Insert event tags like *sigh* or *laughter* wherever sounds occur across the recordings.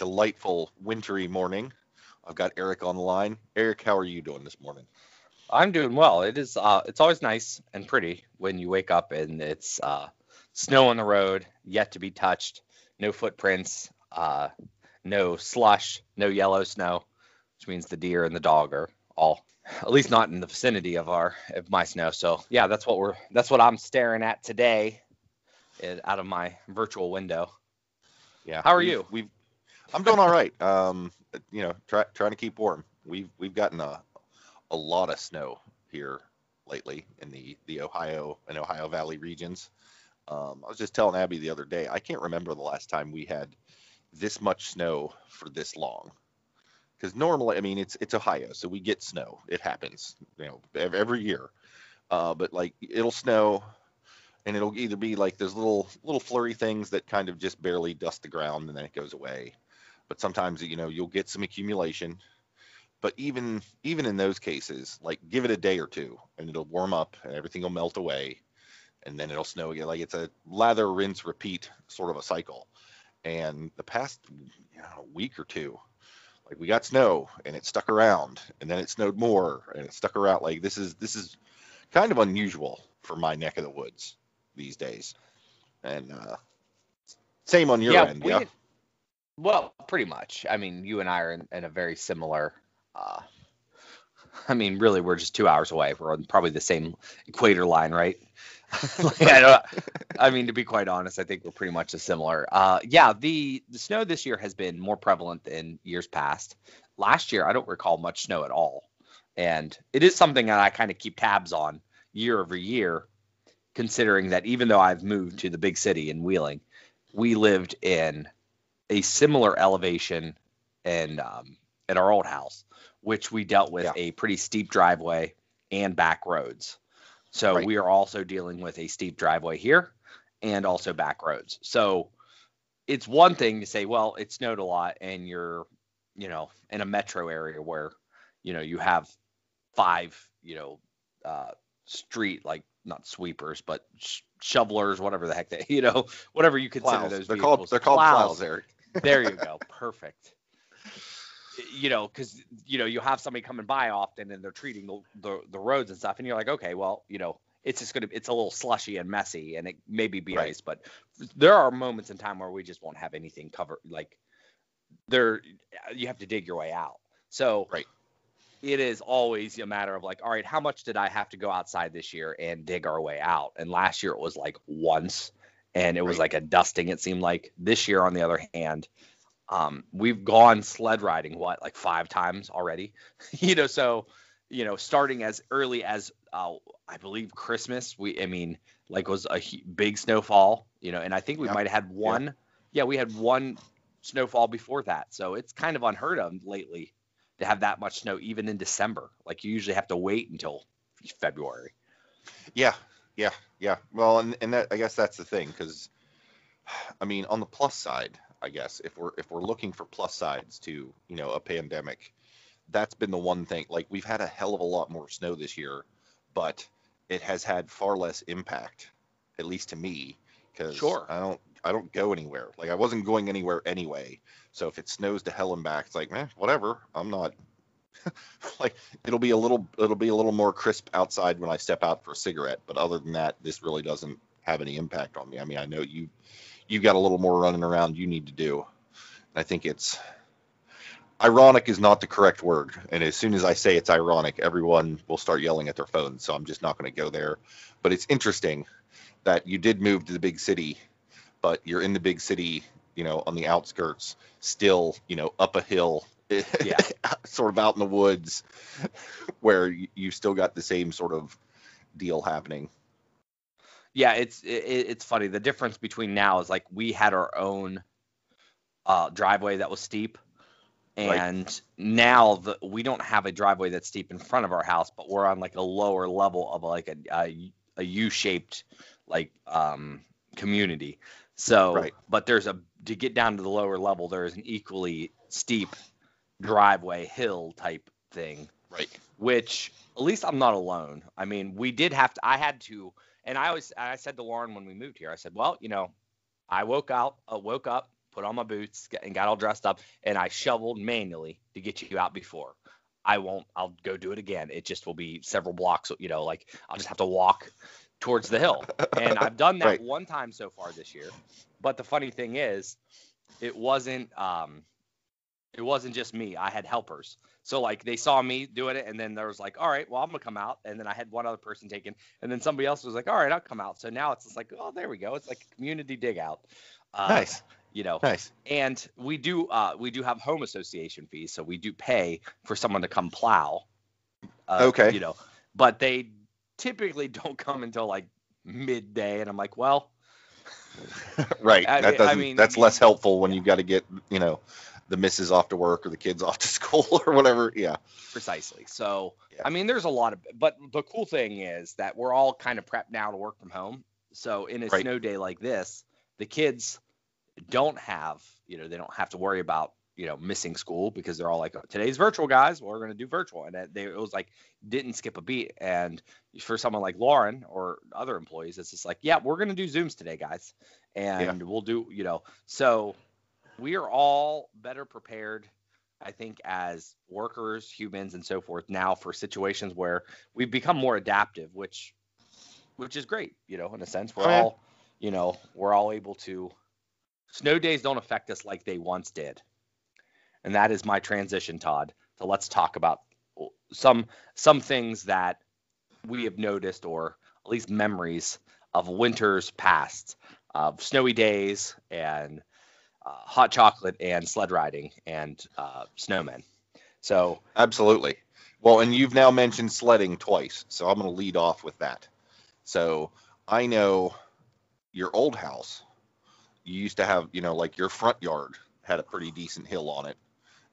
delightful wintry morning. I've got Eric on the line. Eric, how are you doing this morning? I'm doing well. It is. Uh, it's always nice and pretty when you wake up and it's uh, snow on the road, yet to be touched, no footprints, uh, no slush, no yellow snow, which means the deer and the dog are all, at least not in the vicinity of our of my snow. So yeah, that's what we're. That's what I'm staring at today, it, out of my virtual window. Yeah. How are we've- you? We've I'm doing all right. Um, you know, try, trying to keep warm. We've we've gotten a a lot of snow here lately in the the Ohio and Ohio Valley regions. Um, I was just telling Abby the other day, I can't remember the last time we had this much snow for this long. Because normally, I mean, it's it's Ohio, so we get snow. It happens, you know, every year. Uh, but like it'll snow, and it'll either be like those little little flurry things that kind of just barely dust the ground and then it goes away. But sometimes you know you'll get some accumulation. But even even in those cases, like give it a day or two and it'll warm up and everything will melt away, and then it'll snow again. Like it's a lather, rinse, repeat sort of a cycle. And the past you know, week or two, like we got snow and it stuck around, and then it snowed more and it stuck around. Like this is this is kind of unusual for my neck of the woods these days. And uh, same on your end, we yeah. didn't- Well, pretty much. I mean, you and I are in, in a very similar. Uh, I mean, really, we're just two hours away. We're on probably the same equator line, right? *laughs* Like, I, I mean, to be quite honest, I think we're pretty much similar. Uh, yeah, the the snow this year has been more prevalent than years past. Last year, I don't recall much snow at all, and it is something that I kind of keep tabs on year over year, considering that even though I've moved to the big city in Wheeling, we lived in a similar elevation and um, at our old house, which we dealt with Yeah. a pretty steep driveway and back roads. So Right. we are also dealing with a steep driveway here and also back roads. So it's one thing to say, well, it snowed a lot and you're, you know, in a metro area where, you know, you have five, you know, uh, street like not sweepers, but sh- shovelers, whatever the heck they, *laughs* you know, whatever you consider Plows. those They're vehicles. called they're called plows, Eric. There you go. Perfect. You know, because you know you have somebody coming by often and they're treating the, the the roads and stuff, and you're like, okay, well, you know, it's just gonna it's a little slushy and messy, and it maybe be Right. ice, but there are moments in time where we just won't have anything covered. Like there, you have to dig your way out. So Right. it is always a matter of like, all right, how much did I have to go outside this year and dig our way out? And last year it was like once, and it was Right. like a dusting. It seemed like this year, on the other hand, um, we've gone sled riding what like five times already, *laughs* you know. So you know, starting as early as uh, I believe Christmas, we I mean like was a big snowfall, you know, and I think we Yeah. might have had one. Yeah, we had one snowfall before that, so it's kind of unheard of lately to have that much snow even in December. Like you usually have to wait until February. Yeah, yeah, yeah. Well, and and that I guess that's the thing because, I mean, on the plus side, I guess if we're if we're looking for plus sides to you know a pandemic, that's been the one thing. Like we've had a hell of a lot more snow this year, but it has had far less impact, at least to me, because Sure. I don't I don't go anywhere. Like I wasn't going anywhere anyway. So if it snows to hell and back, it's like, man, whatever. I'm not *laughs* like it'll be a little it'll be a little more crisp outside when I step out for a cigarette, but other than that, this really doesn't have any impact on me. I mean, I know you you've got a little more running around you need to do. I think it's ironic is not the correct word, and as soon as I say it's ironic, everyone will start yelling at their phones. So I'm just not going to go there. But it's interesting that you did move to the big city, but you're in the big city, you know, on the outskirts, still, you know, up a hill, Yeah. *laughs* sort of out in the woods, where you, still got the same sort of deal happening. yeah it's it, it's funny the difference between now is like we had our own uh, driveway that was steep. Right. And now the, we don't have a driveway that's steep in front of our house, but we're on like a lower level of like a, a, a U-shaped like um, community. So, Right. but there's a to get down to the lower level, there is an equally steep driveway hill type thing Right. which at least I'm not alone. I mean, we did have to. I had to, and I always I said to Lauren when we moved here, I said, well, you know, I woke out, uh, woke up, put on my boots, and got all dressed up, and I shoveled manually to get you out before. I won't. I'll go do it again. It just will be several blocks. You know, like I'll just have to walk towards the hill, and I've done that *laughs* Right. one time so far this year. But the funny thing is, it wasn't. Um, it wasn't just me. I had helpers. So like they saw me doing it, and then there was like, all right, well I'm gonna come out, and then I had one other person taken, and then somebody else was like, all right, I'll come out. So now it's just like, oh, there we go. It's like a community dig out. Uh, Nice. You know, Nice. and we do uh, we do have home association fees, so we do pay for someone to come plow. Uh, Okay. You know, but they typically *laughs* don't come until like midday, and I'm like, well, *laughs* right. I- that doesn't. mean- that's less helpful when you've got to get you know the missus off to work or the kids *laughs* off to school *laughs* or whatever. Yeah. Precisely. So, Yeah. I mean, there's a lot of, but the cool thing is that we're all kind of prepped now to work from home. So, in a Right. snow day like this, the kids don't have, you know, they don't have to worry about, you know, missing school because they're all like, oh, today's virtual, guys. We're going to do virtual. And they, it was like, didn't skip a beat. And for someone like Lauren or other employees, it's just like, yeah, we're going to do Zooms today, guys. And we'll do, you know, so we are all better prepared I think as workers, humans, and so forth now for situations where we've become more adaptive, which which is great, you know, in a sense. We're Oh, yeah. all, you know, we're all able to snow days don't affect us like they once did. And that is my transition, Todd. So let's talk about some some things that we have noticed or at least memories of winters past, of snowy days and uh, hot chocolate and sled riding and uh, snowmen. So Absolutely. Well, and you've now mentioned sledding twice, so I'm going to lead off with that. So I know your old house. You used to have, you know, like your front yard had a pretty decent hill on it.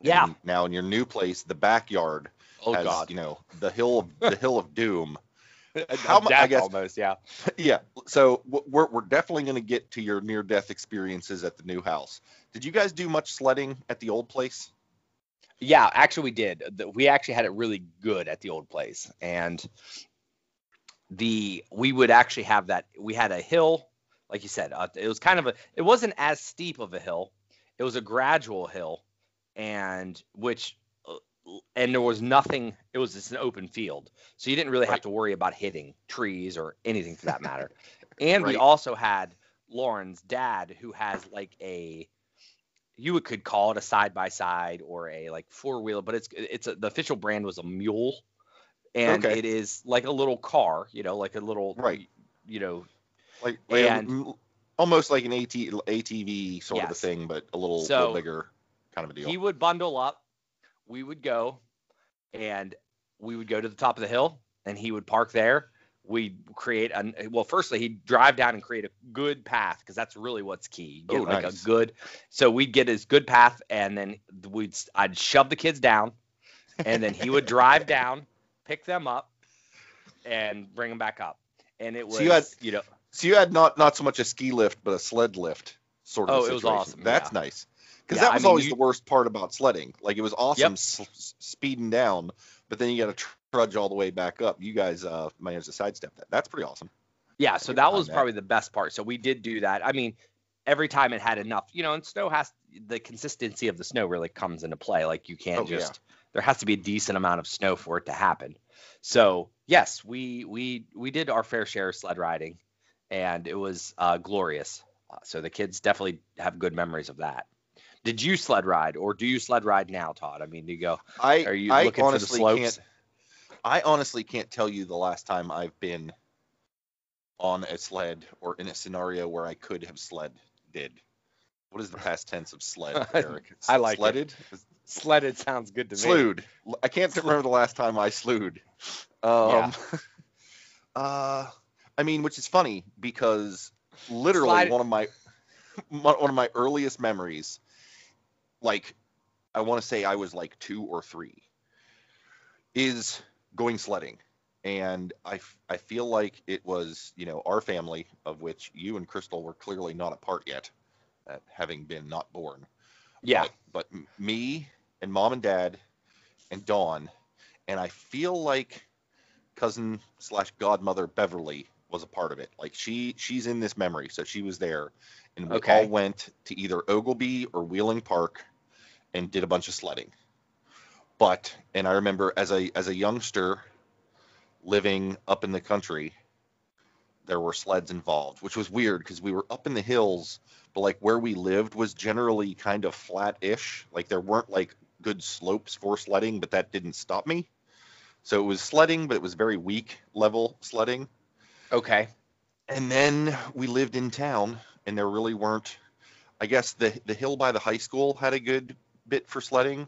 yeah, And now in your new place, the backyard oh has, god, you know, the hill of the hill of doom. *laughs* How mu- I guess- almost, yeah. *laughs* yeah. So we're we're definitely going to get to your near death experiences at the new house. Did you guys do much sledding at the old place? Yeah, actually, we did. We actually had it really good at the old place, and the we would actually have that. We had a hill, like you said. Uh, it was kind of a. It wasn't as steep of a hill. It was a gradual hill, and which, and there was nothing. It was just an open field, so you didn't really have to worry about hitting trees or anything for that matter. and we also had Lauren's dad, who has like a you could call it a side by side or a like four wheel, but it's it's a, the official brand was a mule, and Okay. it is like a little car, you know, like a little Right. you know, Like, like And- almost like an AT, ATV sort of a thing, but a little, So, little bigger kind of a deal. he would bundle up, we would go, and we would go to the top of the hill, and he would park there. We'd create an well. Firstly, he'd drive down and create a good path because that's really what's key. Get Oh, like nice. a good. So we'd get his good path, and then we'd I'd shove the kids down, and then he would *laughs* drive down, pick them up, and bring them back up. And it was So you had- you know So you had not not so much a ski lift, but a sled lift sort of. Oh, it was awesome, That's yeah. nice. Because Yeah, that I was mean, always you- the worst part about sledding. Like it was awesome Yep. s- speeding down, but then you got to trudge all the way back up. You guys uh, managed to sidestep that. That's pretty awesome. Yeah, so that was that. probably the best part. So we did do that. I mean, every time it had enough, you know, and snow has the consistency of the snow really comes into play. Like you can't Oh, yeah. just there has to be a decent amount of snow for it to happen. So yes, we we we did our fair share of sled riding, and it was uh, glorious. Uh, so the kids definitely have good memories of that. Did you sled ride, or do you sled ride now, Todd? I mean, do you go? I Are you I looking for the honestly slopes? can't. I honestly can't tell you the last time I've been on a sled or in a scenario where I could have sled did. What is the past tense of sled, *laughs* Eric? I like it. sledded. Sledded sounds good to me. Slewed. I can't *laughs* remember the last time I slewed. Um, *laughs* uh, I mean, which is funny because literally Slide- one of my one of my earliest memories like I want to say I was like two or three, is going sledding. And I, I feel like it was, you know, our family, of which you and Crystal were clearly not a part yet, uh, having been not born. Yeah. But, but me and mom and dad and Dawn, and I feel like cousin slash godmother Beverly was a part of it. Like she she's in this memory, so she was there, and we Okay. all went to either Oglebay or Wheeling Park, and did a bunch of sledding. But and I remember as a as a youngster, living up in the country, there were sleds involved, which was weird because we were up in the hills, but like where we lived was generally kind of flat-ish. Like there weren't like good slopes for sledding, but that didn't stop me. So it was sledding, but it was very weak level sledding. Okay. And then we lived in town, and there really weren't. I guess the the hill by the high school had a good bit for sledding,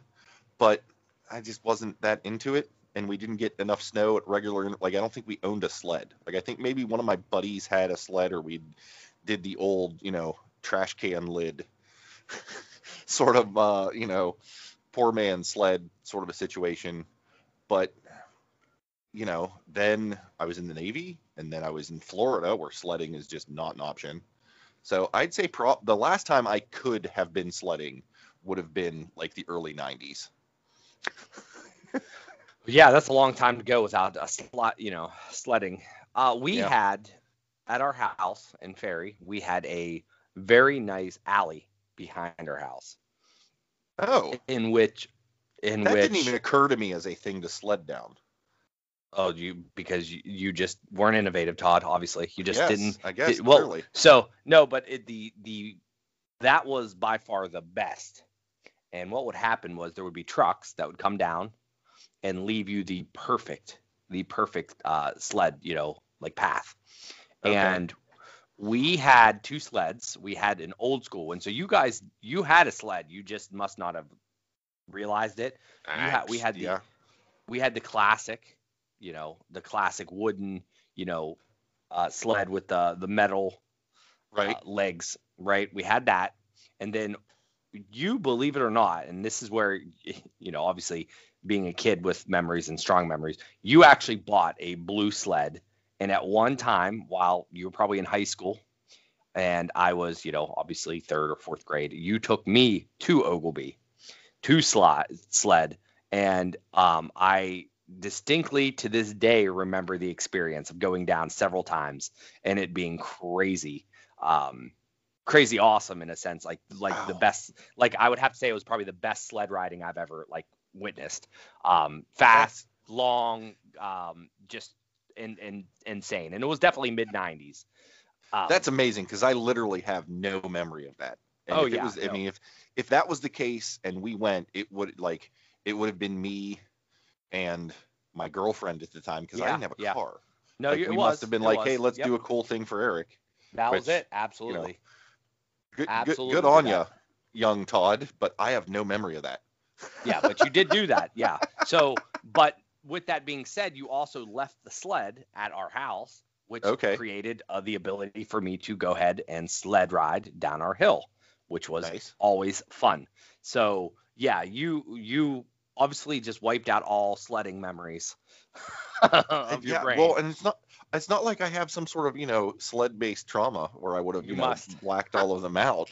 but I just wasn't that into it. And we didn't get enough snow at regular. Like I don't think we owned a sled. Like I think maybe one of my buddies had a sled, or we did the old, you know, trash can lid, *laughs* sort of, uh, you know, poor man sled sort of a situation. But you know, then I was in the Navy, and then I was in Florida, where sledding is just not an option. So I'd say pro- the last time I could have been sledding would have been like the early 90s. *laughs* Yeah, that's a long time to go without a slot, you know, sledding. Uh, we Yeah. had at our house in Ferry, we had a very nice alley behind our house, Oh, in which, in that which, didn't even occur to me as a thing to sled down. Oh, you because you, you just weren't innovative, Todd. Obviously, you just Yes, didn't. I guess it- well, clearly. So no, but it, the the that was by far the best. And what would happen was there would be trucks that would come down and leave you the perfect the perfect uh, sled, you know, like path. Okay. And we had two sleds. We had an old school one. So you guys, you had a sled. You just must not have realized it. ha- we had the- yeah. We had the classic, you know, the classic wooden, you know, uh, sled with the the metal right. uh, legs, right? We had that, and then you believe it or not, and this is where *laughs* you know, obviously being a kid with memories and strong memories, you actually bought a blue sled, and at one time while you were probably in high school, and I was, you know, obviously third or fourth grade, you took me to Oglebay, to slot sled, and um, I distinctly to this day remember the experience of going down several times and it being crazy um crazy awesome in a sense like like the best like i would have to say it was probably the best sled riding i've ever like witnessed. Um fast long um just in, in, insane. And it was definitely mid 90s um, That's amazing because I literally have no memory of that. And Oh, if yeah, It was, I mean, if if that was the case and we went, it would like it would have been me and my girlfriend at the time because I didn't have a yeah. car. no like, you- we was must have been like, was. hey, let's Yep. do a cool thing for Eric. that was it absolutely Good, good, Absolutely good did on you, young Todd. But I have no memory of that. yeah, but you did do that. Yeah. *laughs* So, but with that being said, you also left the sled at our house, which Okay. created uh, the ability for me to go ahead and sled ride down our hill, which was Nice. always fun. So, yeah, you you obviously just wiped out all sledding memories *laughs* of your yeah, brain. well, and it's not it's not like I have some sort of you know sled based trauma where I would have You you, know must. blacked all of them out.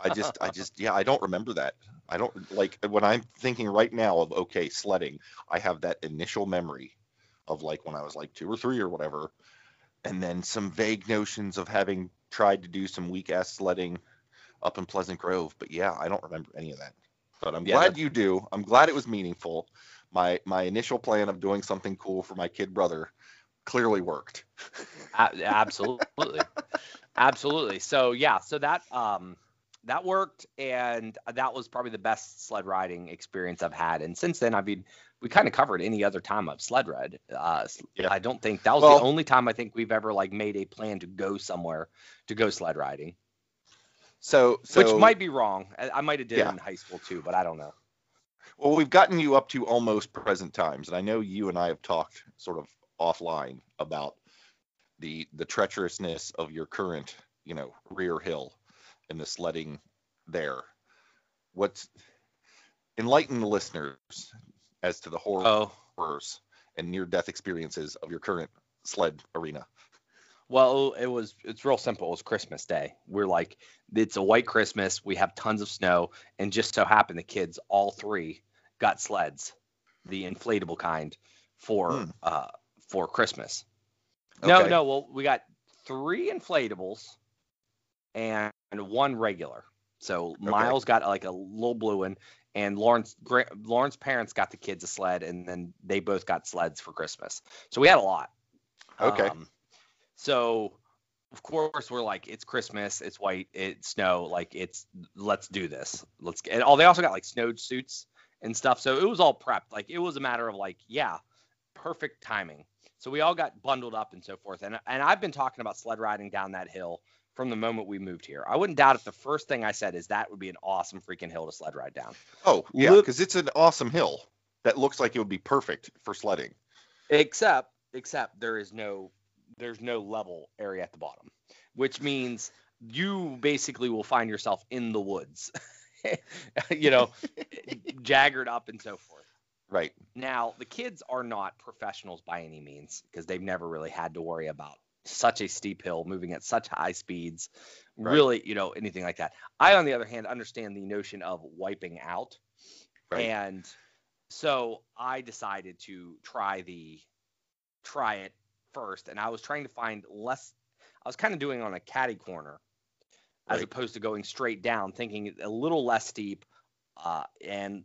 I just I just yeah I don't remember that. I don't like when I'm thinking right now of okay sledding. I have that initial memory of like when I was like two or three or whatever, and then some vague notions of having tried to do some weak ass sledding up in Pleasant Grove. But yeah, I don't remember any of that. But I'm Yeah, glad you do. I'm glad it was meaningful. My my initial plan of doing something cool for my kid brother clearly worked. Absolutely absolutely so yeah so that um that worked and that was probably the best sled riding experience i've had and since then i mean we kind of covered any other time i've sled ride uh Yeah. i don't think that was Well- the only time i think we've ever like made a plan to go somewhere to go sled riding So, so which might be wrong i, I might have did Yeah. it in high school too but i don't know well, we've gotten you up to almost present times, and I know you and I have talked sort of offline about the the treacherousness of your current, you know, rear hill and the sledding there. What's enlighten the listeners as to the Oh, horrors and near-death experiences of your current sled arena. Well, it was it's real simple. It was Christmas Day. We're like, it's a white Christmas. We have tons of snow, and just so happened the kids, all three, got sleds, the inflatable kind, for Hmm. uh for Christmas. No, Okay. no. Well, we got three inflatables and one regular. So Miles got like a little blue one, and Lauren's Gra- Lauren's parents got the kids a sled, and then they both got sleds for Christmas. So we had a lot. Okay. Um, so of course we're like, it's Christmas, it's white, it's snow, like it's let's do this. Let's get. And oh, they also got like snowed suits and stuff. So it was all prepped. Like it was a matter of like, yeah, perfect timing. So we all got bundled up and so forth. And and I've been talking about sled riding down that hill from the moment we moved here. I wouldn't doubt if the first thing I said is that would be an awesome freaking hill to sled ride down. Oh, yeah, because it's an awesome hill that looks like it would be perfect for sledding. Except except there is no there's no level area at the bottom, which means you basically will find yourself in the woods. *laughs* you know, *laughs* jaggered up and so forth. Right. Now, the kids are not professionals by any means because they've never really had to worry about such a steep hill, moving at such high speeds, Right. really, you know, anything like that. I, on the other hand, understand the notion of wiping out. Right. And so I decided to try the try it first. And I was trying to find less I was kind of doing on a caddy corner as opposed to going straight down, thinking a little less steep uh, and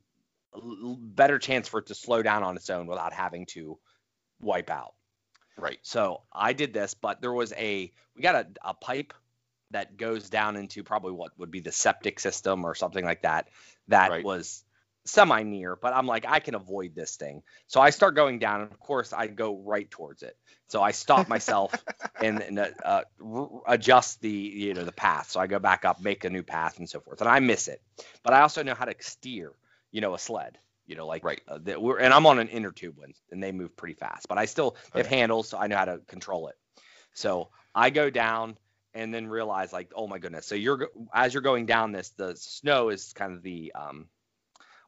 better chance for it to slow down on its own without having to wipe out. Right. So I did this, but there was a we got a, a pipe that goes down into probably what would be the septic system or something like that. That Right. was semi near, but I'm like I can avoid this thing. So I start going down, and of course I go right towards it. So I stop myself *laughs* and, and uh, uh, r- adjust the you know the path. So I go back up, make a new path, and so forth. And I miss it, but I also know how to steer you know a sled. You know, like Right. uh, that we're and I'm on an inner tube one, and they move pretty fast. But I still they have handles, so I know how to control it. So I go down and then realize like, oh my goodness. So you're as you're going down this, the snow is kind of the um,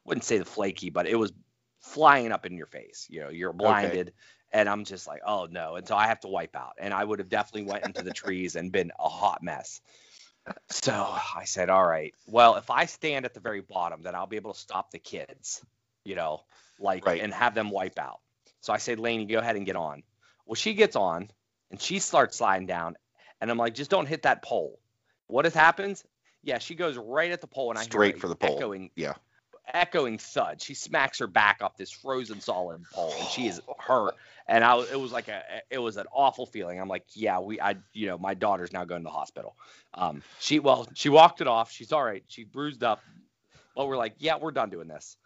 wouldn't say the flaky, but it was flying up in your face. You know, you're blinded, and I'm just like, oh no. And so I have to wipe out, and I would have definitely went into the trees and been a hot mess. So I said, all right, well, if I stand at the very bottom, then I'll be able to stop the kids, you know, like Right. and have them wipe out. So I said, Lainey, go ahead and get on. Well, she gets on and she starts sliding down, and I'm like, just don't hit that pole. What has happens? Yeah, she goes right at the pole, and I Straight for the pole. Echoing, Yeah. Echoing thud. She smacks her back up this frozen solid pole, and she is *sighs* hurt. And I, it was like a, it was an awful feeling. I'm like, yeah, we, I, you know, my daughter's now going to the hospital. Um, she, well, she walked it off. She's all right. She bruised up, but we're like, yeah, we're done doing this.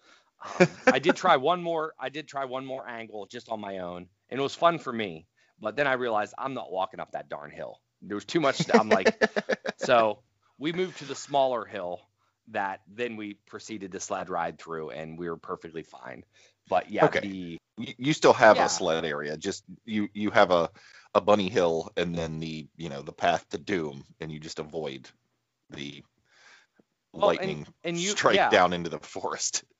Um, I did try one more. I did try one more angle just on my own, and it was fun for me. But then I realized I'm not walking up that darn hill. There was too much. I'm like, *laughs* so we moved to the smaller hill that then we proceeded to sled ride through, and we were perfectly fine. But yeah, Okay. the You, you still have Yeah. a sled area. Just you you have a a bunny hill and then the you know the path to doom, and you just avoid the Well, lightning and you- strike yeah. down into the forest. *laughs*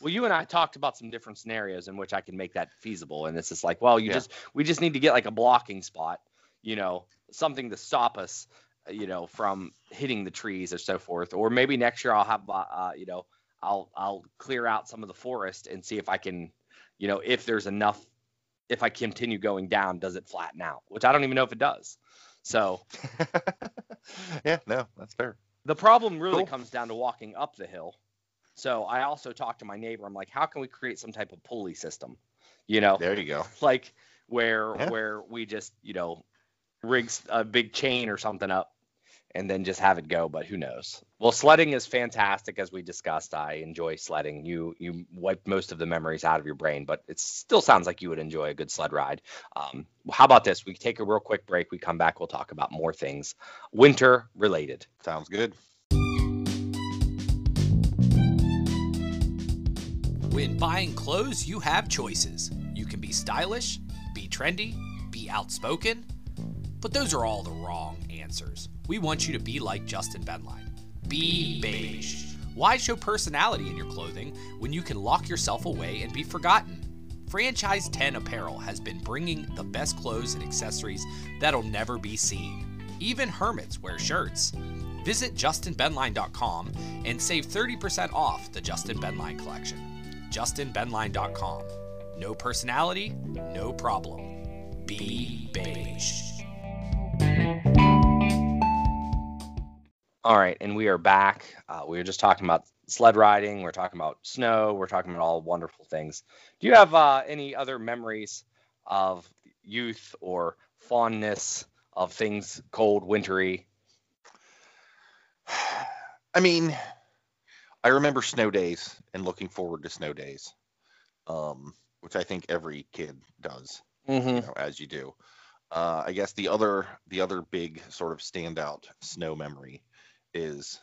Well, you and I talked about some different scenarios in which I can make that feasible, and it's just like, well, you Yeah. just we just need to get like a blocking spot, you know, something to stop us, you know, from hitting the trees or so forth. Or maybe next year I'll have, uh, uh, you know, I'll I'll clear out some of the forest and see if I can, you know, if there's enough, if I continue going down, does it flatten out? Which I don't even know if it does. So *laughs* yeah, no, that's fair. the problem really Cool. comes down to walking up the hill. So I also talked to my neighbor. I'm like, how can we create some type of pulley system? You know, There you go. *laughs* like where Yeah. where we just you know rigs a big chain or something up and then just have it go. But who knows? Well, sledding is fantastic as we discussed. I enjoy sledding. You you wipe most of the memories out of your brain, but it still sounds like you would enjoy a good sled ride. Um, how about this? We take a real quick break. We come back. We'll talk about more things winter related. Sounds good. When buying clothes, you have choices. You can be stylish, be trendy, be outspoken, but those are all the wrong answers. We want you to be like Justin Benline. Be beige. Why show personality in your clothing when you can lock yourself away and be forgotten? Franchise 10 Apparel has been bringing the best clothes and accessories that'll never be seen. Even hermits wear shirts. Visit justinbenline.com and save 30% off the Justin Benline collection. justinbenline.com. No personality, no problem. Be beige. All right, and we are back. Uh, we were just talking about sled riding. We're talking about snow. We're talking about all wonderful things. Do you have uh, any other memories of youth or fondness of things cold, wintry? *sighs* I mean, I remember snow days and looking forward to snow days, um, which I think every kid does, Mm-hmm. you know, as you do. Uh, I guess the other the other big sort of standout snow memory is,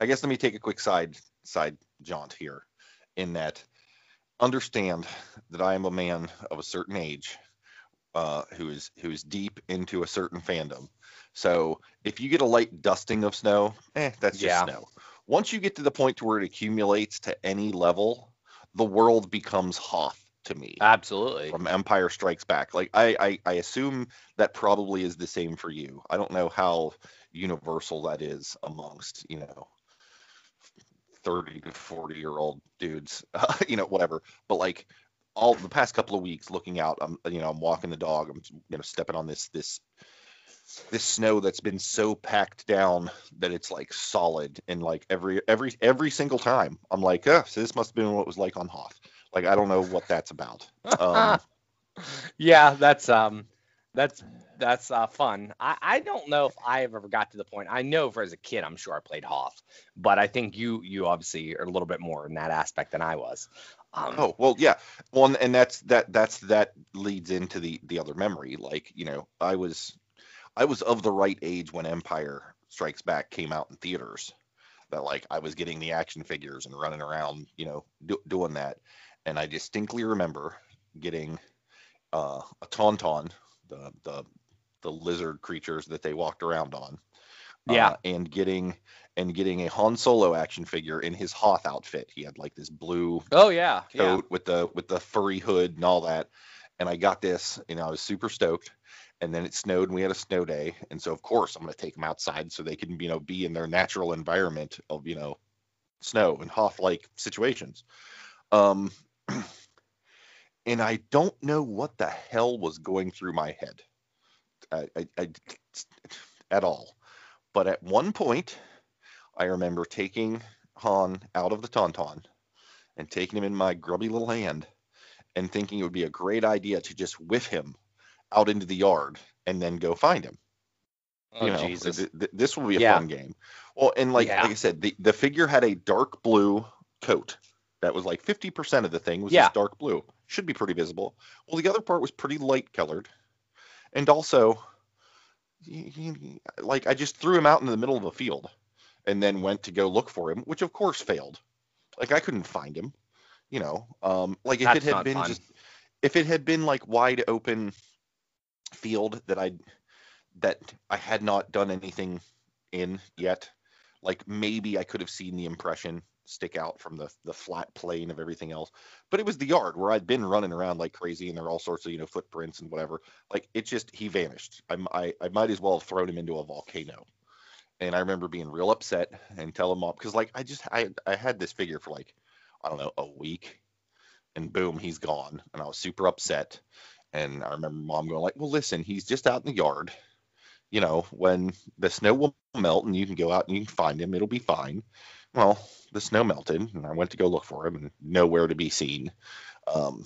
I guess let me take a quick side side jaunt here, in that understand that I am a man of a certain age, uh, who is who is deep into a certain fandom. So if you get a light dusting of snow, eh, that's just Yeah. snow. Once you get to the point to where it accumulates to any level, the world becomes Hoth to me Absolutely. from Empire Strikes Back. Like I, I, I assume that probably is the same for you. I don't know how universal that is amongst you know 30 to 40 year old dudes, *laughs* you know, whatever. But like all the past couple of weeks, looking out, I'm you know I'm walking the dog. I'm you know stepping on this this this snow that's been so packed down that it's like solid and like every every every single time I'm like, oh, so this must have been what it was like on Hoth. Like I don't know what that's about. Um, *laughs* yeah, that's um, that's that's uh, fun. I, I don't know if I ever got to the point. I know for as a kid, I'm sure I played Hoth, but I think you you obviously are a little bit more in that aspect than I was. Um, Oh well, yeah. Well, and- and that's that that's that leads into the the other memory. Like you know, I was I was of the right age when Empire Strikes Back came out in theaters. That like I was getting the action figures and running around, you know, do, doing that. And I distinctly remember getting uh, a tauntaun, the the the lizard creatures that they walked around on. Yeah. uh, and getting and getting a Han Solo action figure in his Hoth outfit. He had like this blue Oh yeah, yeah. coat with the with the furry hood and all that. And I got this, you know, I was super stoked. And then it snowed and we had a snow day. And so of course I'm gonna take them outside so they can, you know, be in their natural environment of, you know, snow and Hoth like situations. Um *clears throat* and I don't know what the hell was going through my head. I, I, I at all. But at one point, I remember taking Han out of the tauntaun and taking him in my grubby little hand and thinking it would be a great idea to just whiff him out into the yard and then go find him. Oh you know, Jesus. th- th- this will be a Yeah. fun game. Well, and like Yeah. like I said, the, the figure had a dark blue coat. That was like 50% of the thing was Yeah. just dark blue. Should be pretty visible. Well, the other part was pretty light colored. And also, like I just threw him out in the middle of a field and then went to go look for him, which of course failed. Like I couldn't find him, you know. Um, like if That's it had been fun. just if it had been like wide open field that I that I had not done anything in yet, like maybe I could have seen the impression stick out from the the flat plane of everything else. But it was the yard where I'd been running around like crazy, and there were all sorts of you know footprints and whatever. Like it just he vanished. I I, I might as well have thrown him into a volcano. And I remember being real upset and tell him up because like I just I I had this figure for like I don't know a week, and boom he's gone, and I was super upset. And I remember mom going like, well listen, he's just out in the yard. You know, when the snow will melt and you can go out and you can find him, it'll be fine. Well, the snow melted, and I went to go look for him, and nowhere to be seen. Um,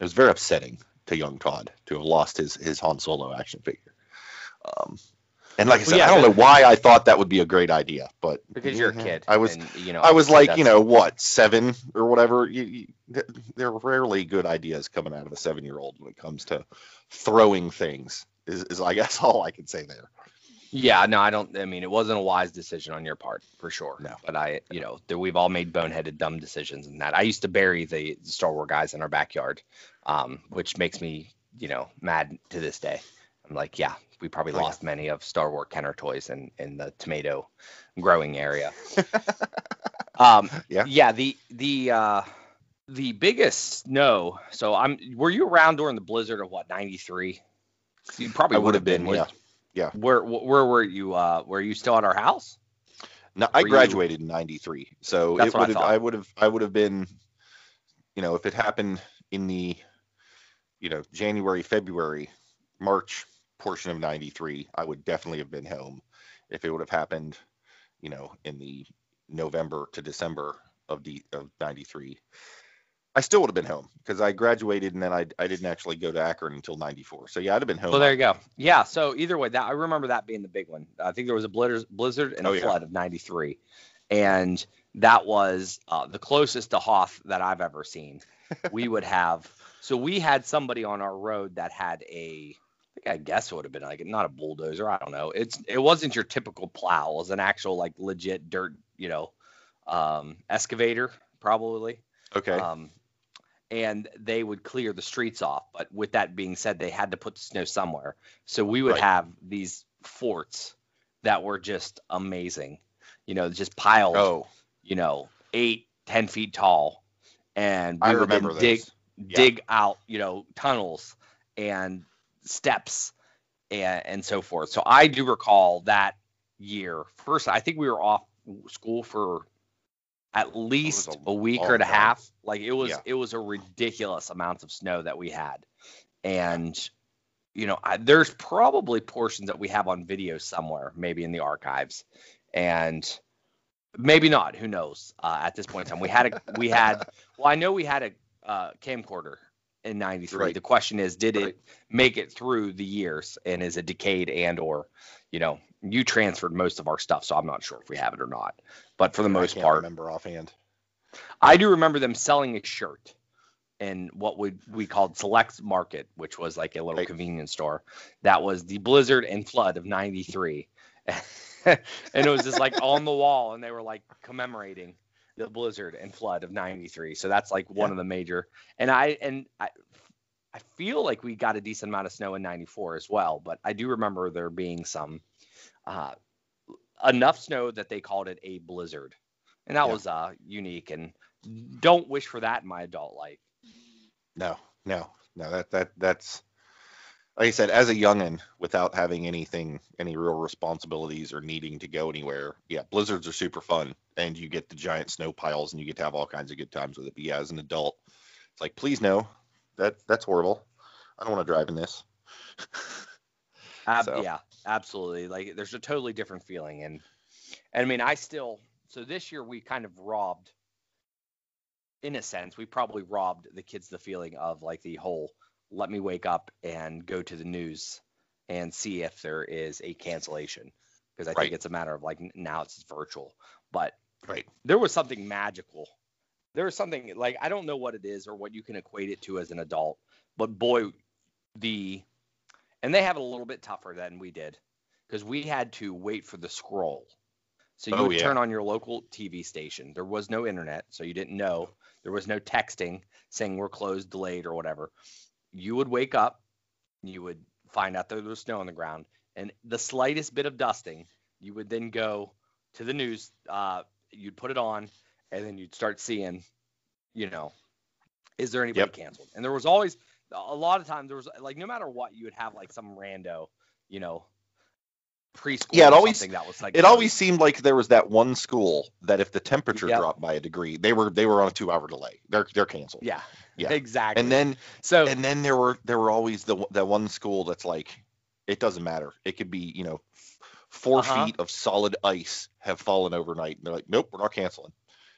it was very upsetting to young Todd to have lost his his Han Solo action figure. Um, and like I Well, said, yeah, I don't know why I thought that would be a great idea, but because you're a kid. I was and, you know. I was like, you know, what seven or whatever. You, you, there are rarely good ideas coming out of a seven-year-old when it comes to throwing things. Is, is I guess *laughs* all I can say there. Yeah, no, I don't. I mean, it wasn't a wise decision on your part for sure. No. But I, you know, that we've all made boneheaded, dumb decisions in that. I used to bury the Star Wars guys in our backyard, um, which makes me, you know, mad to this day. I'm like, yeah, we probably Oh, yeah. lost many of Star Wars Kenner toys in in the tomato growing area. *laughs* Um, Yeah. yeah. The the uh, the biggest snow. So I'm. Were you around during the blizzard of what '93? You probably would have been, been. yeah. Yeah. Where where were you? Uh, were you still at our house? No, I Were you- graduated in '93, so That's it would have. I would have. I would have been, you know, if it happened in the, you know, January, February, March portion of '93, I would definitely have been home. If it would have happened, you know, in the November to December of the of '93, I still would have been home because I graduated and then I I didn't actually go to Akron until '94. So yeah, I'd have been home. Well, there you go. Yeah. So either way, that I remember that being the big one. I think there was a blizzard, blizzard and a Oh, yeah. flood of '93, and that was uh, the closest to Hoth that I've ever seen. we *laughs* would have. So we had somebody on our road that had a. I think I guess it would have been like not a bulldozer. I don't know. It's it wasn't your typical plow. It was an actual like legit dirt, you know, um, excavator probably. okay. Um, and they would clear the streets off. But with that being said, they had to put the snow somewhere. So we would Right. have these forts that were just amazing, you know, just piled, oh, you know, eight, ten feet tall. And we I would remember dig. Yeah. dig out, you know, tunnels and steps and, and so forth. So I do recall that year. First, I think we were off school for at least a a, week or and a half. Like it was, Yeah. it was a ridiculous amount of snow that we had, and you know, I, there's probably portions that we have on video somewhere, maybe in the archives, and maybe not. Who knows? Uh, at this point in time, we had a, we had. Well, I know we had a uh, camcorder in '93. Right. The question is, did Right. it make it through the years, and is it decayed and or, you know, you transferred most of our stuff, so I'm not sure if we have it or not. But for the I most can't part, remember offhand. I do remember them selling a shirt in what we we called Select Market, which was like a little Right. convenience store. That was the blizzard and flood of '93, *laughs* and it was just like on the wall, and they were like commemorating the blizzard and flood of '93. So that's like one Yeah. of the major. And I and I. I feel like we got a decent amount of snow in '94 as well, but I do remember there being some uh, enough snow that they called it a blizzard, and that Yeah. was uh, unique. And don't wish for that in my adult life. No, no, no. That that that's like I said, as a youngin, without having anything, any real responsibilities or needing to go anywhere. Yeah, blizzards are super fun, and you get the giant snow piles, and you get to have all kinds of good times with it. But yeah, as an adult, it's like, please no, that that's horrible. I don't want to drive in this. *laughs* Ab- So- Yeah, absolutely. Like there's a totally different feeling, and and I mean, I still. So this year we kind of robbed, in a sense, we probably robbed the kids the feeling of like the whole let me wake up and go to the news and see if there is a cancellation because I Right. think it's a matter of like now it's virtual, but Right. there was something magical. There was something like I don't know what it is or what you can equate it to as an adult, but boy, the and they have it a little bit tougher than we did because we had to wait for the scroll. So you Oh, would yeah. turn on your local TV station. There was no internet, so you didn't know. There was no texting saying we're closed, delayed, or whatever. You would wake up, you would find out there was snow on the ground, and the slightest bit of dusting, you would then go to the news. Uh, you'd put it on, and then you'd start seeing, you know, is there anybody Yep. canceled? And there was always a lot of times there was like no matter what, you would have like some rando, you know, preschool. Yeah, it always- that was like It always seemed like there was that one school that if the temperature Yep. dropped by a degree, they were they were on a two hour delay. They're they're canceled. yeah, Yeah. exactly. And then so and then there were there were always the that one school that's like it doesn't matter it could be you know four Uh-huh. feet of solid ice have fallen overnight and they're like nope we're not canceling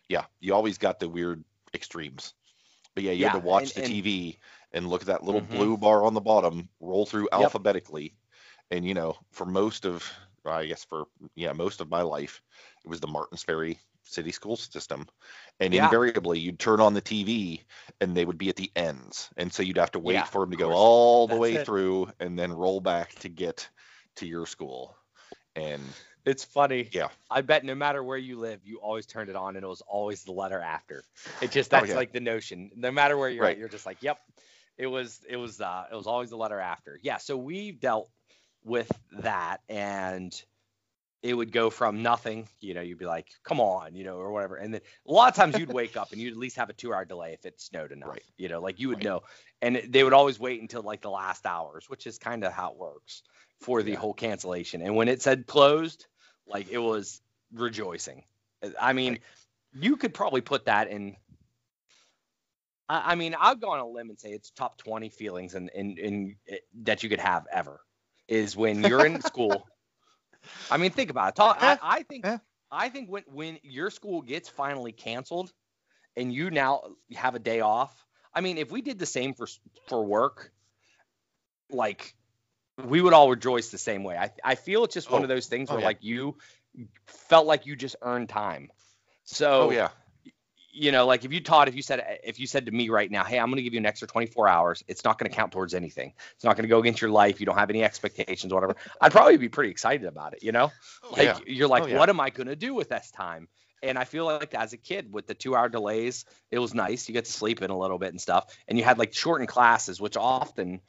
yeah you always got the weird extremes but yeah you had to watch and- the and- tv and look at that little Mhm. blue bar on the bottom roll through Yep. alphabetically and you know for most of i guess for yeah most of my life it was the martins ferry city school system and Yeah. invariably you'd turn on the tv and they would be at the ends and so you'd have to wait Yeah, for them to go all the That's way it. through and then roll back to get to your school and it's funny. Yeah. I bet no matter where you live, you always turned it on and it was always the letter after. It just *laughs* Oh, that's yeah. like the notion. No matter where you're Right. at, you're just like, yep. It was it was uh it was always the letter after. Yeah, so we dealt with that and it would go from nothing, you know, you'd be like, come on, you know, or whatever. And then a lot of times you'd wake up and you'd at least have a two hour delay if it snowed enough, Right. you know, like you would Right. know. And they would always wait until like the last hours, which is kind of how it works for the Yeah. whole cancellation. And when it said closed, like it was rejoicing. I mean, you could probably put that in. I, I mean, I'll go on a limb and say it's top 20 feelings in, in, in that you could have ever is when you're in *laughs* school. I mean, think about it. Talk, I, Eh, I think eh. I think when when your school gets finally canceled and you now have a day off. I mean, if we did the same for for work, like we would all rejoice the same way. I I feel it's just one Oh, of those things oh, where yeah. like you felt like you just earned time. So Oh yeah. you know, like if you taught, if you said, if you said to me right now, hey, I'm going to give you an extra 24 hours, it's not going to count towards anything. It's not going to go against your life. You don't have any expectations, whatever. *laughs* I'd probably be pretty excited about it. You know, oh, like yeah. you're like, Oh, yeah. what am I going to do with this time? And I feel like as a kid with the two hour delays, it was nice. You get to sleep in a little bit and stuff. And you had like shortened classes, which often,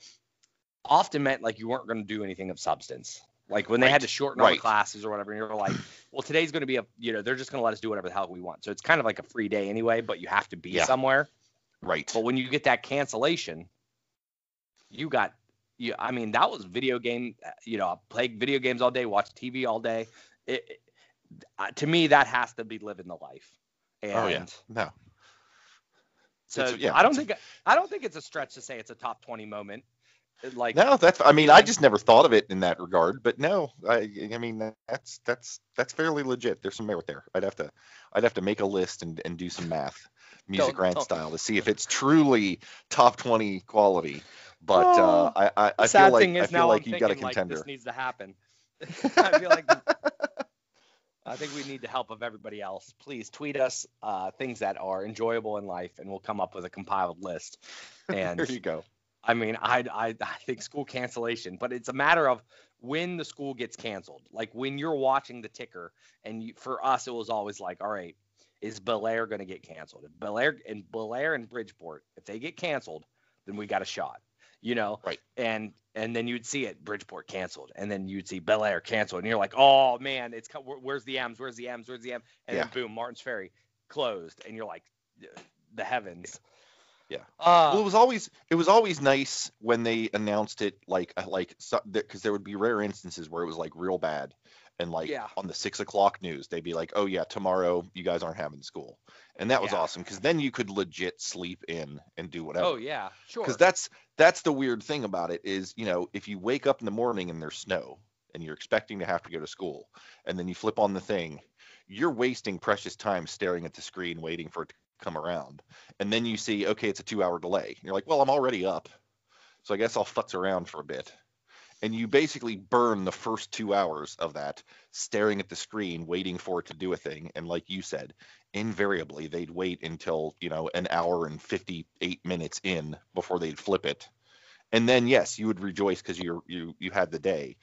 often meant like you weren't going to do anything of substance. Like when they had to shorten all the classes or whatever, and you're like, well, today's going to be a, you know, they're just going to let us do whatever the hell we want. So it's kind of like a free day anyway, but you have to be Yeah. somewhere. Right. But when you get that cancellation, you got, you, I mean, that was video game, you know, I play video games all day, watch TV all day. It, it- uh, to me, that has to be living the life. And Oh, yeah. No. so It's- yeah, I don't think, I don't think it's a stretch to say it's a top 20 moment. Like, No, that's. I mean, I just never thought of it in that regard. But no, I. I mean, that's that's that's fairly legit. There's some merit there. I'd have to, I'd have to make a list and, and do some math, music Don't- rant don't- style, to see if it's truly top 20 quality. But uh, I, I, I feel like thing I feel like I'm you got a thinking, like, contender. this needs to happen. *laughs* *laughs* I feel like I think we need the help of everybody else. Please tweet us uh, things that are enjoyable in life, and we'll come up with a compiled list. *laughs* And there you go. I mean, I, I I think school cancellation, but it's a matter of when the school gets canceled. Like when you're watching the ticker, and you, for us, it was always like, all right, is Bellaire going to get canceled? If Bellaire and Bellaire and Bridgeport, if they get canceled, then we got a shot. You know, Right. And and then you'd see it Bridgeport canceled, and then you'd see Bellaire canceled, and you're like, oh man, it's where's the M's? Where's the M's? Where's the M? And then boom, Martin's Ferry closed, and you're like, the heavens. Yeah. Uh, well, it was always it was always nice when they announced it like uh, like because there would be rare instances where it was like real bad, and like Yeah. on the six o'clock news they'd be like, oh yeah, tomorrow you guys aren't having school, and that was Yeah. awesome because then you could legit sleep in and do whatever. oh yeah, sure. because that's that's the weird thing about it is you know if you wake up in the morning and there's snow and you're expecting to have to go to school and then you flip on the thing you're wasting precious time staring at the screen waiting for it to come around. And then you see okay it's a two hour delay. And you're like well i'm already up. So i guess i'll futz around for a bit. And you basically burn the first two hours of that staring at the screen waiting for it to do a thing. And like you said invariably they'd wait until you know an hour and 58 minutes in before they'd flip it. And then yes you would rejoice because you you you had the day.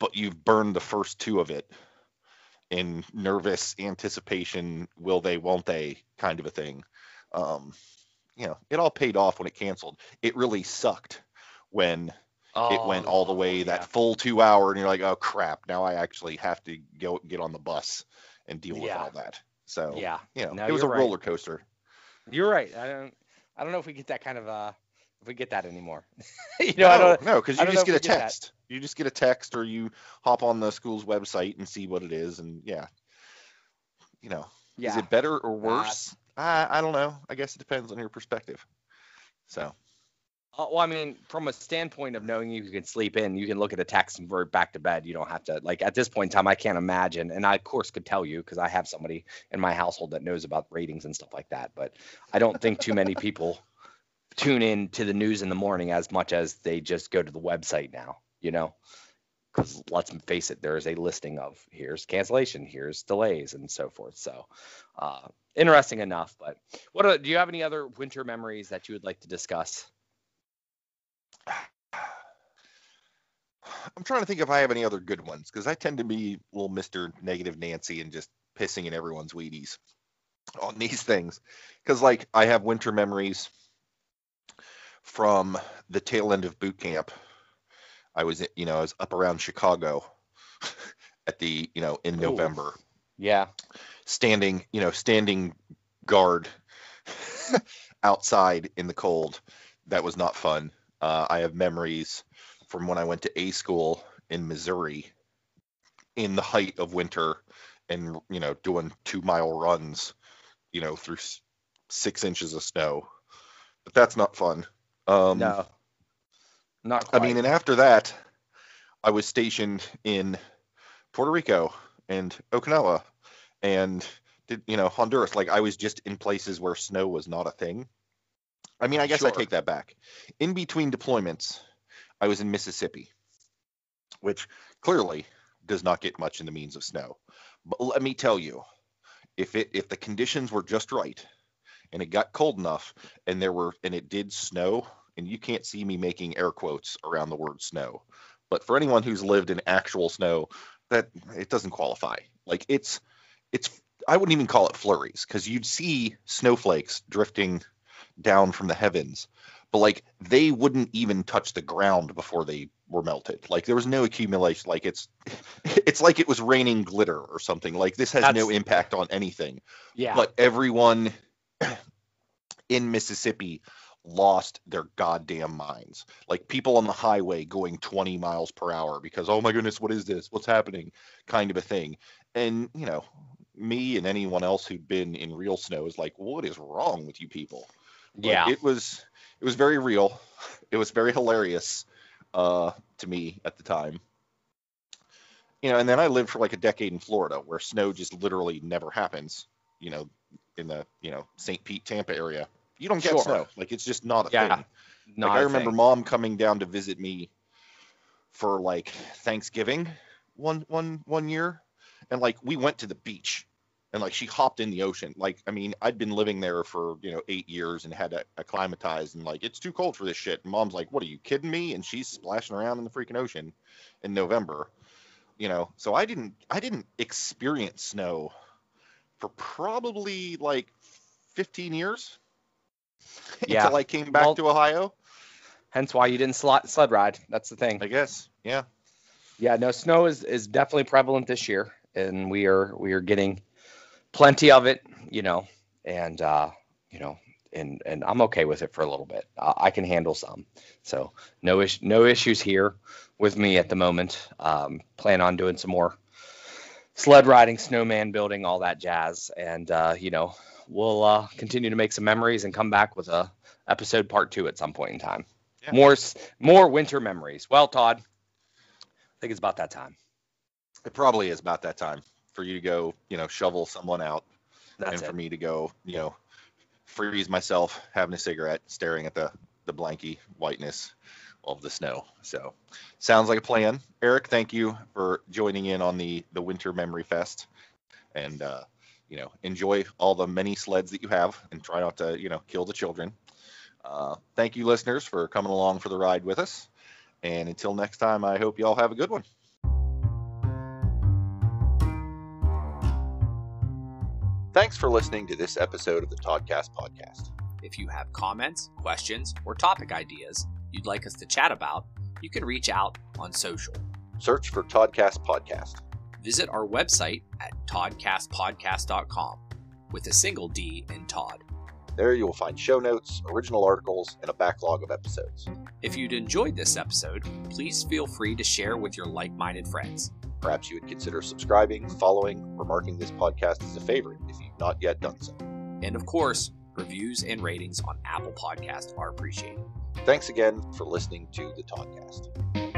But you've burned the first two of it in nervous anticipation will they won't they kind of a thing um you know it all paid off when it canceled it really sucked when it went all the Oh, way that full two hour and you're like oh crap now i actually have to go get on the bus and deal with Yeah. all that so Yeah, you know No, it was a right. roller coaster you're right. I don't. I don't know if we get that kind of uh, get that anymore. *laughs* you know, I don't. no because you just get a we get that. text you just get a text or you hop on the school's website and see what it is and yeah you know Yeah. is it better or worse I, I don't know i guess it depends on your perspective so Uh, well, I mean, from a standpoint of knowing you can sleep in, you can look at a text and revert back to bed. You don't have to like at this point in time. I can't imagine, and I of course could tell you because I have somebody in my household that knows about ratings and stuff like that. But I don't think too many people tune in to the news in the morning as much as they just go to the website now. You know, because let's face it, there is a listing of here's cancellation, here's delays, and so forth. So, uh, interesting enough. But what are, do you have any other winter memories that you would like to discuss? *sighs* i'm trying to think if i have any other good ones because i tend to be little mr negative nancy and just pissing in everyone's wheaties on these *laughs* things because like i have winter memories from the tail end of boot camp i was you know i was up around chicago *laughs* at the you know in Ooh. November, Yeah. standing you know standing guard *laughs* outside in the cold. That was not fun. Uh, I have memories from when I went to A school in Missouri in the height of winter and you know doing two mile runs you know through s- six inches of snow but that's not fun um no. Not Quite. i mean and after that i was stationed in puerto rico and okinawa and did you know honduras like i was just in places where snow was not a thing i mean i guess i take that back in between deployments i was in mississippi which clearly does not get much in the means of snow. But let me tell you, if it if the conditions were just right and it got cold enough and there were and it did snow, and you can't see me making air quotes around the word snow, but for anyone who's lived in actual snow, that it doesn't qualify. Like it's it's I wouldn't even call it flurries because you'd see snowflakes drifting down from the heavens, but like they wouldn't even touch the ground before they were melted. Like there was no accumulation. Like it's *laughs* it's like it was raining glitter or something. Like this has no impact on anything. yeah. But everyone in Mississippi lost their goddamn minds. Like people on the highway going 20 miles per hour because oh my goodness, what is this? What's happening? Kind of a thing. And you know, me and anyone else who'd been in real snow is like, what is wrong with you people? But yeah. it was it was very real. *laughs* It was very hilarious uh, to me at the time. You know, and then I lived for like a decade in Florida, where snow just literally never happens. You know, in the you know St. Pete, Tampa area, you don't get Sure. snow. Like it's just not a Yeah, thing. Not like I remember thing. mom coming down to visit me for like Thanksgiving one one one year, and like we went to the beach, and like she hopped in the ocean. Like I mean, I'd been living there for you know eight years and had to acclimatize, and like it's too cold for this shit. And mom's like, "What are you kidding me?" And she's splashing around in the freaking ocean in November, you know. So I didn't I didn't experience snow for probably like 15 years *laughs* Yeah. until I came back Well- to Ohio. Hence why you didn't slot, sled ride. That's the thing. I guess. Yeah. Yeah, no, snow is, is definitely prevalent this year, and we are we are getting plenty of it, you know, and uh, you know, and and I'm okay with it for a little bit. I, I can handle some, so no is, no issues here with me at the moment. Um, plan on doing some more sled riding, snowman building, all that jazz, and uh, you know, we'll uh, continue to make some memories and come back with a episode part two at some point in time. Yeah. More more winter memories. Well, Todd. I think it's about that time. It probably is about that time for you to go, you know, shovel someone out That's and it. for me to go, you know, freeze myself having a cigarette, staring at the the blanky whiteness of the snow. So, sounds like a plan. Eric, thank you for joining in on the the Winter Memory Fest, and uh, you know, enjoy all the many sleds that you have, and try not to, you know, kill the children. Uh, thank you, listeners, for coming along for the ride with us. And until next time, I hope you all have a good one. Thanks for listening to this episode of the Toddcast podcast. If you have comments, questions, or topic ideas you'd like us to chat about, you can reach out on social. Search for Toddcast Podcast. Visit our website at toddcastpodcast.com with a single D in Todd. There you will find show notes, original articles, and a backlog of episodes. If you'd enjoyed this episode, please feel free to share with your like minded friends. Perhaps you would consider subscribing, following, or marking this podcast as a favorite if you've not yet done so. And of course, reviews and ratings on Apple Podcast are appreciated. Thanks again for listening to the Toddcast.